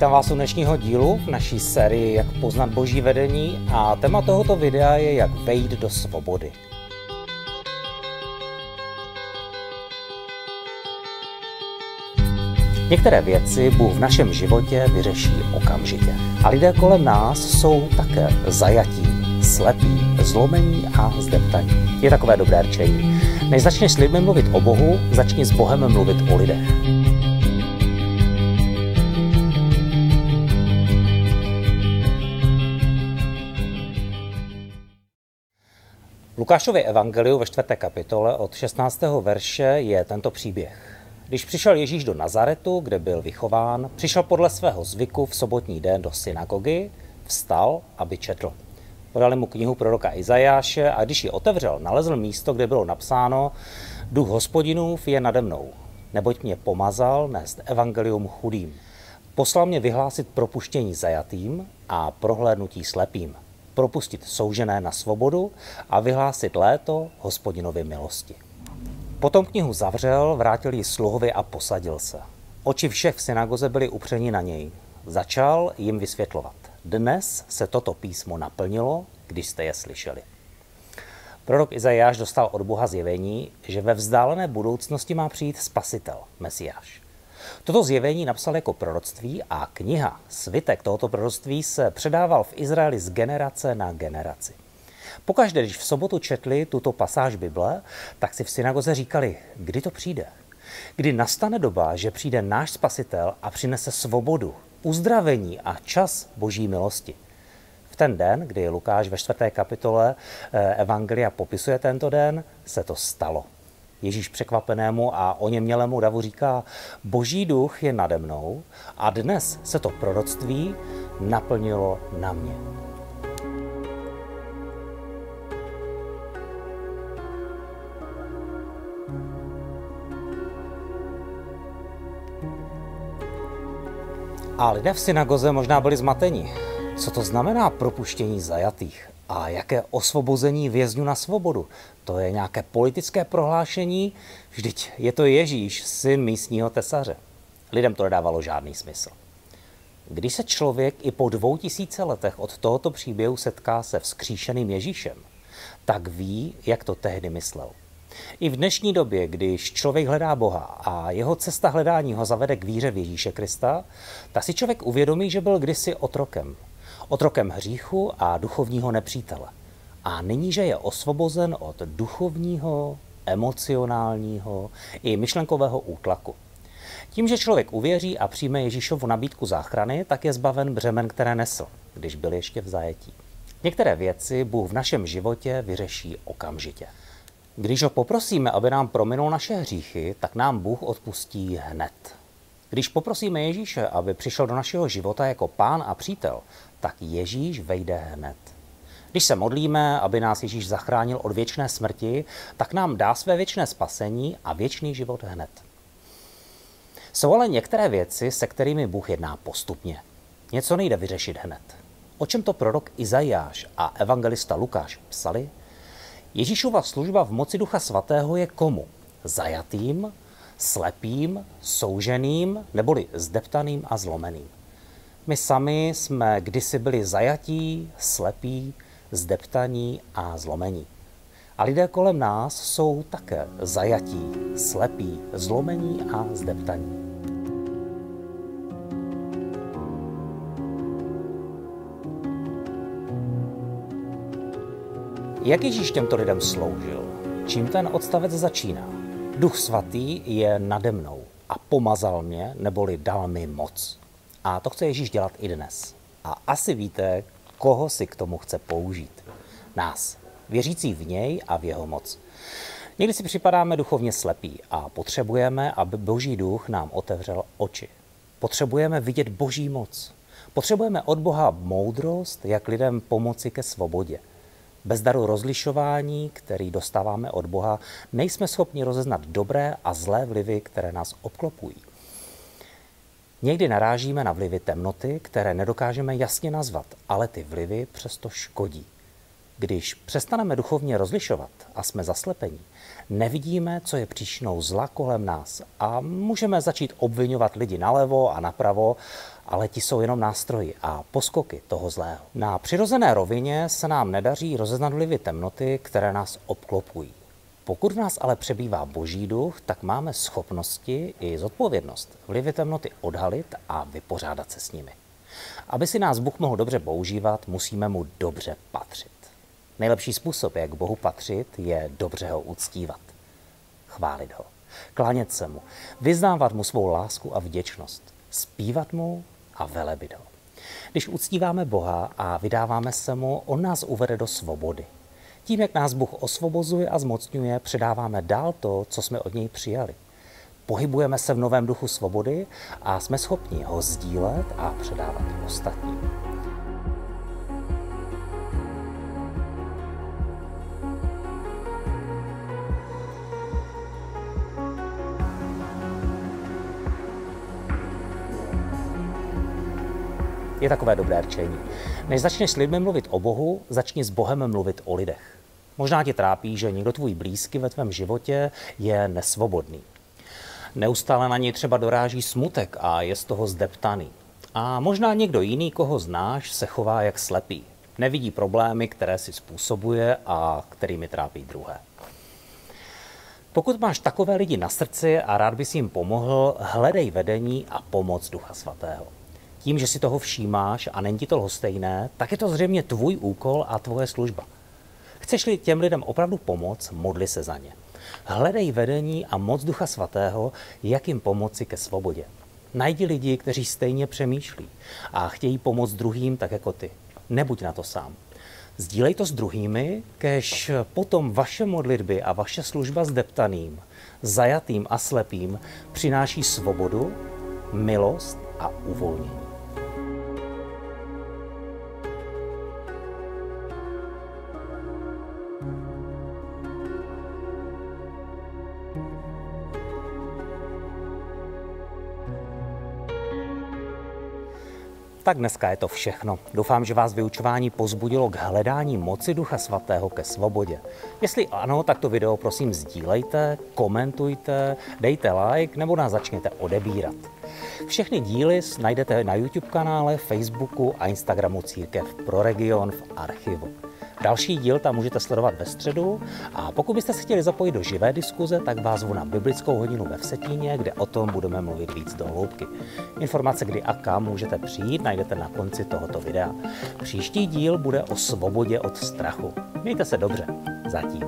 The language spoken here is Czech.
Vítám vás u dnešního dílu v naší sérii Jak poznat boží vedení a téma tohoto videa je Jak vejít do svobody. Některé věci Bůh v našem životě vyřeší okamžitě. A lidé kolem nás jsou také zajatí, slepí, zlomení a zdeptaní. Je takové dobré rčení. Než začneš s lidmi mluvit o Bohu, začni s Bohem mluvit o lidech. Lukášově evangeliu ve čtvrté kapitole od 16. verše je tento příběh. Když přišel Ježíš do Nazaretu, kde byl vychován, přišel podle svého zvyku v sobotní den do synagogy, vstal, aby četl. Podali mu knihu proroka Izajáše a když ji otevřel, nalezl místo, kde bylo napsáno Duch hospodinův je nade mnou, neboť mě pomazal nést evangelium chudým. Poslal mě vyhlásit propuštění zajatým a prohlédnutí slepým, propustit soužené na svobodu a vyhlásit léto hospodinovi milosti. Potom knihu zavřel, vrátil ji sluhovi a posadil se. Oči všech v synagoze byly upřeni na něj. Začal jim vysvětlovat. Dnes se toto písmo naplnilo, když jste je slyšeli. Prorok Izajáš dostal od Boha zjevení, že ve vzdálené budoucnosti má přijít spasitel, Mesiáš. Toto zjevení napsal jako proroctví a kniha, svitek tohoto proroctví se předával v Izraeli z generace na generaci. Pokaždé, když v sobotu četli tuto pasáž Bible, tak si v synagoze říkali, kdy to přijde. Kdy nastane doba, že přijde náš spasitel a přinese svobodu, uzdravení a čas boží milosti. V ten den, kdy Lukáš ve čtvrté kapitole eh, Evangelia popisuje tento den, se to stalo. Ježíš překvapenému a o něm mělému davu říká, boží duch je nade mnou a dnes se to proroctví naplnilo na mě. A lidé v synagoze možná byli zmateni. Co to znamená propuštění zajatých? A jaké osvobození vězňů na svobodu? To je nějaké politické prohlášení? Vždyť je to Ježíš, syn místního tesaře. Lidem to nedávalo žádný smysl. Když se člověk i po dvou tisíce letech od tohoto příběhu setká se vzkříšeným Ježíšem, tak ví, jak to tehdy myslel. I v dnešní době, když člověk hledá Boha a jeho cesta hledání ho zavede k víře v Ježíše Krista, tak si člověk uvědomí, že byl kdysi otrokem. Otrokem hříchu a duchovního nepřítele. A nyní, že je osvobozen od duchovního, emocionálního i myšlenkového útlaku. Tím, že člověk uvěří a přijme Ježíšovu nabídku záchrany, tak je zbaven břemen, které nesl, když byl ještě v zajetí. Některé věci Bůh v našem životě vyřeší okamžitě. Když ho poprosíme, aby nám prominul naše hříchy, tak nám Bůh odpustí hned. Když poprosíme Ježíše, aby přišel do našeho života jako pán a přítel, tak Ježíš vejde hned. Když se modlíme, aby nás Ježíš zachránil od věčné smrti, tak nám dá své věčné spasení a věčný život hned. Jsou ale některé věci, se kterými Bůh jedná postupně. Něco nejde vyřešit hned. O čem to prorok Izajáš a evangelista Lukáš psali? Ježíšova služba v moci Ducha Svatého je komu? Zajatým, slepým, souženým, neboli zdeptaným a zlomeným. My sami jsme kdysi byli zajatí, slepí, zdeptaní a zlomení. A lidé kolem nás jsou také zajatí, slepí, zlomení a zdeptaní. Jak Ježíš těmto lidem sloužil? Čím ten odstavec začíná? Duch svatý je nade mnou a pomazal mě, neboli dal mi moc. A to chce Ježíš dělat i dnes. A asi víte, koho si k tomu chce použít. Nás, věřící v něj a v jeho moc. Někdy si připadáme duchovně slepí a potřebujeme, aby Boží duch nám otevřel oči. Potřebujeme vidět Boží moc. Potřebujeme od Boha moudrost, jak lidem pomoci ke svobodě. Bez daru rozlišování, který dostáváme od Boha, nejsme schopni rozeznat dobré a zlé vlivy, které nás obklopují. Někdy narážíme na vlivy temnoty, které nedokážeme jasně nazvat, ale ty vlivy přesto škodí. Když přestaneme duchovně rozlišovat a jsme zaslepení, nevidíme, co je příčinou zla kolem nás a můžeme začít obvinovat lidi nalevo a napravo, ale ti jsou jenom nástroji a poskoky toho zlého. Na přirozené rovině se nám nedaří rozeznat vlivy temnoty, které nás obklopují. Pokud v nás ale přebývá boží duch, tak máme schopnosti i zodpovědnost vlivy temnoty odhalit a vypořádat se s nimi. Aby si nás Bůh mohl dobře používat, musíme mu dobře patřit. Nejlepší způsob, jak Bohu patřit, je dobře ho uctívat. Chválit ho, klánět se mu, vyznávat mu svou lásku a vděčnost, zpívat mu a velebit ho. Když uctíváme Boha a vydáváme se mu, on nás uvede do svobody. Tím, jak nás Bůh osvobozuje a zmocňuje, předáváme dál to, co jsme od něj přijali. Pohybujeme se v novém duchu svobody a jsme schopni ho sdílet a předávat ostatním. Je takové dobré rčení. Než začneš s lidmi mluvit o Bohu, začni s Bohem mluvit o lidech. Možná tě trápí, že někdo tvůj blízký ve tvém životě je nesvobodný. Neustále na něj třeba doráží smutek a je z toho zdeptaný. A možná někdo jiný, koho znáš, se chová jak slepý. Nevidí problémy, které si způsobuje a kterými trápí druhé. Pokud máš takové lidi na srdci a rád bys jim pomohl, hledej vedení a pomoc Ducha Svatého tím, že si toho všímáš a není ti to lhostejné, tak je to zřejmě tvůj úkol a tvoje služba. Chceš-li těm lidem opravdu pomoct, modli se za ně. Hledej vedení a moc Ducha Svatého, jak jim pomoci ke svobodě. Najdi lidi, kteří stejně přemýšlí a chtějí pomoct druhým tak jako ty. Nebuď na to sám. Sdílej to s druhými, kež potom vaše modlitby a vaše služba s deptaným, zajatým a slepým přináší svobodu, milost a uvolnění. Tak dneska je to všechno. Doufám, že vás vyučování pozbudilo k hledání moci Ducha Svatého ke svobodě. Jestli ano, tak to video prosím sdílejte, komentujte, dejte like nebo nás začněte odebírat. Všechny díly najdete na YouTube kanále, Facebooku a Instagramu Církev pro region v archivu. Další díl tam můžete sledovat ve středu a pokud byste se chtěli zapojit do živé diskuze, tak vás zvu na biblickou hodinu ve Vsetíně, kde o tom budeme mluvit víc do hloubky. Informace, kdy a kam můžete přijít, najdete na konci tohoto videa. Příští díl bude o svobodě od strachu. Mějte se dobře. Zatím.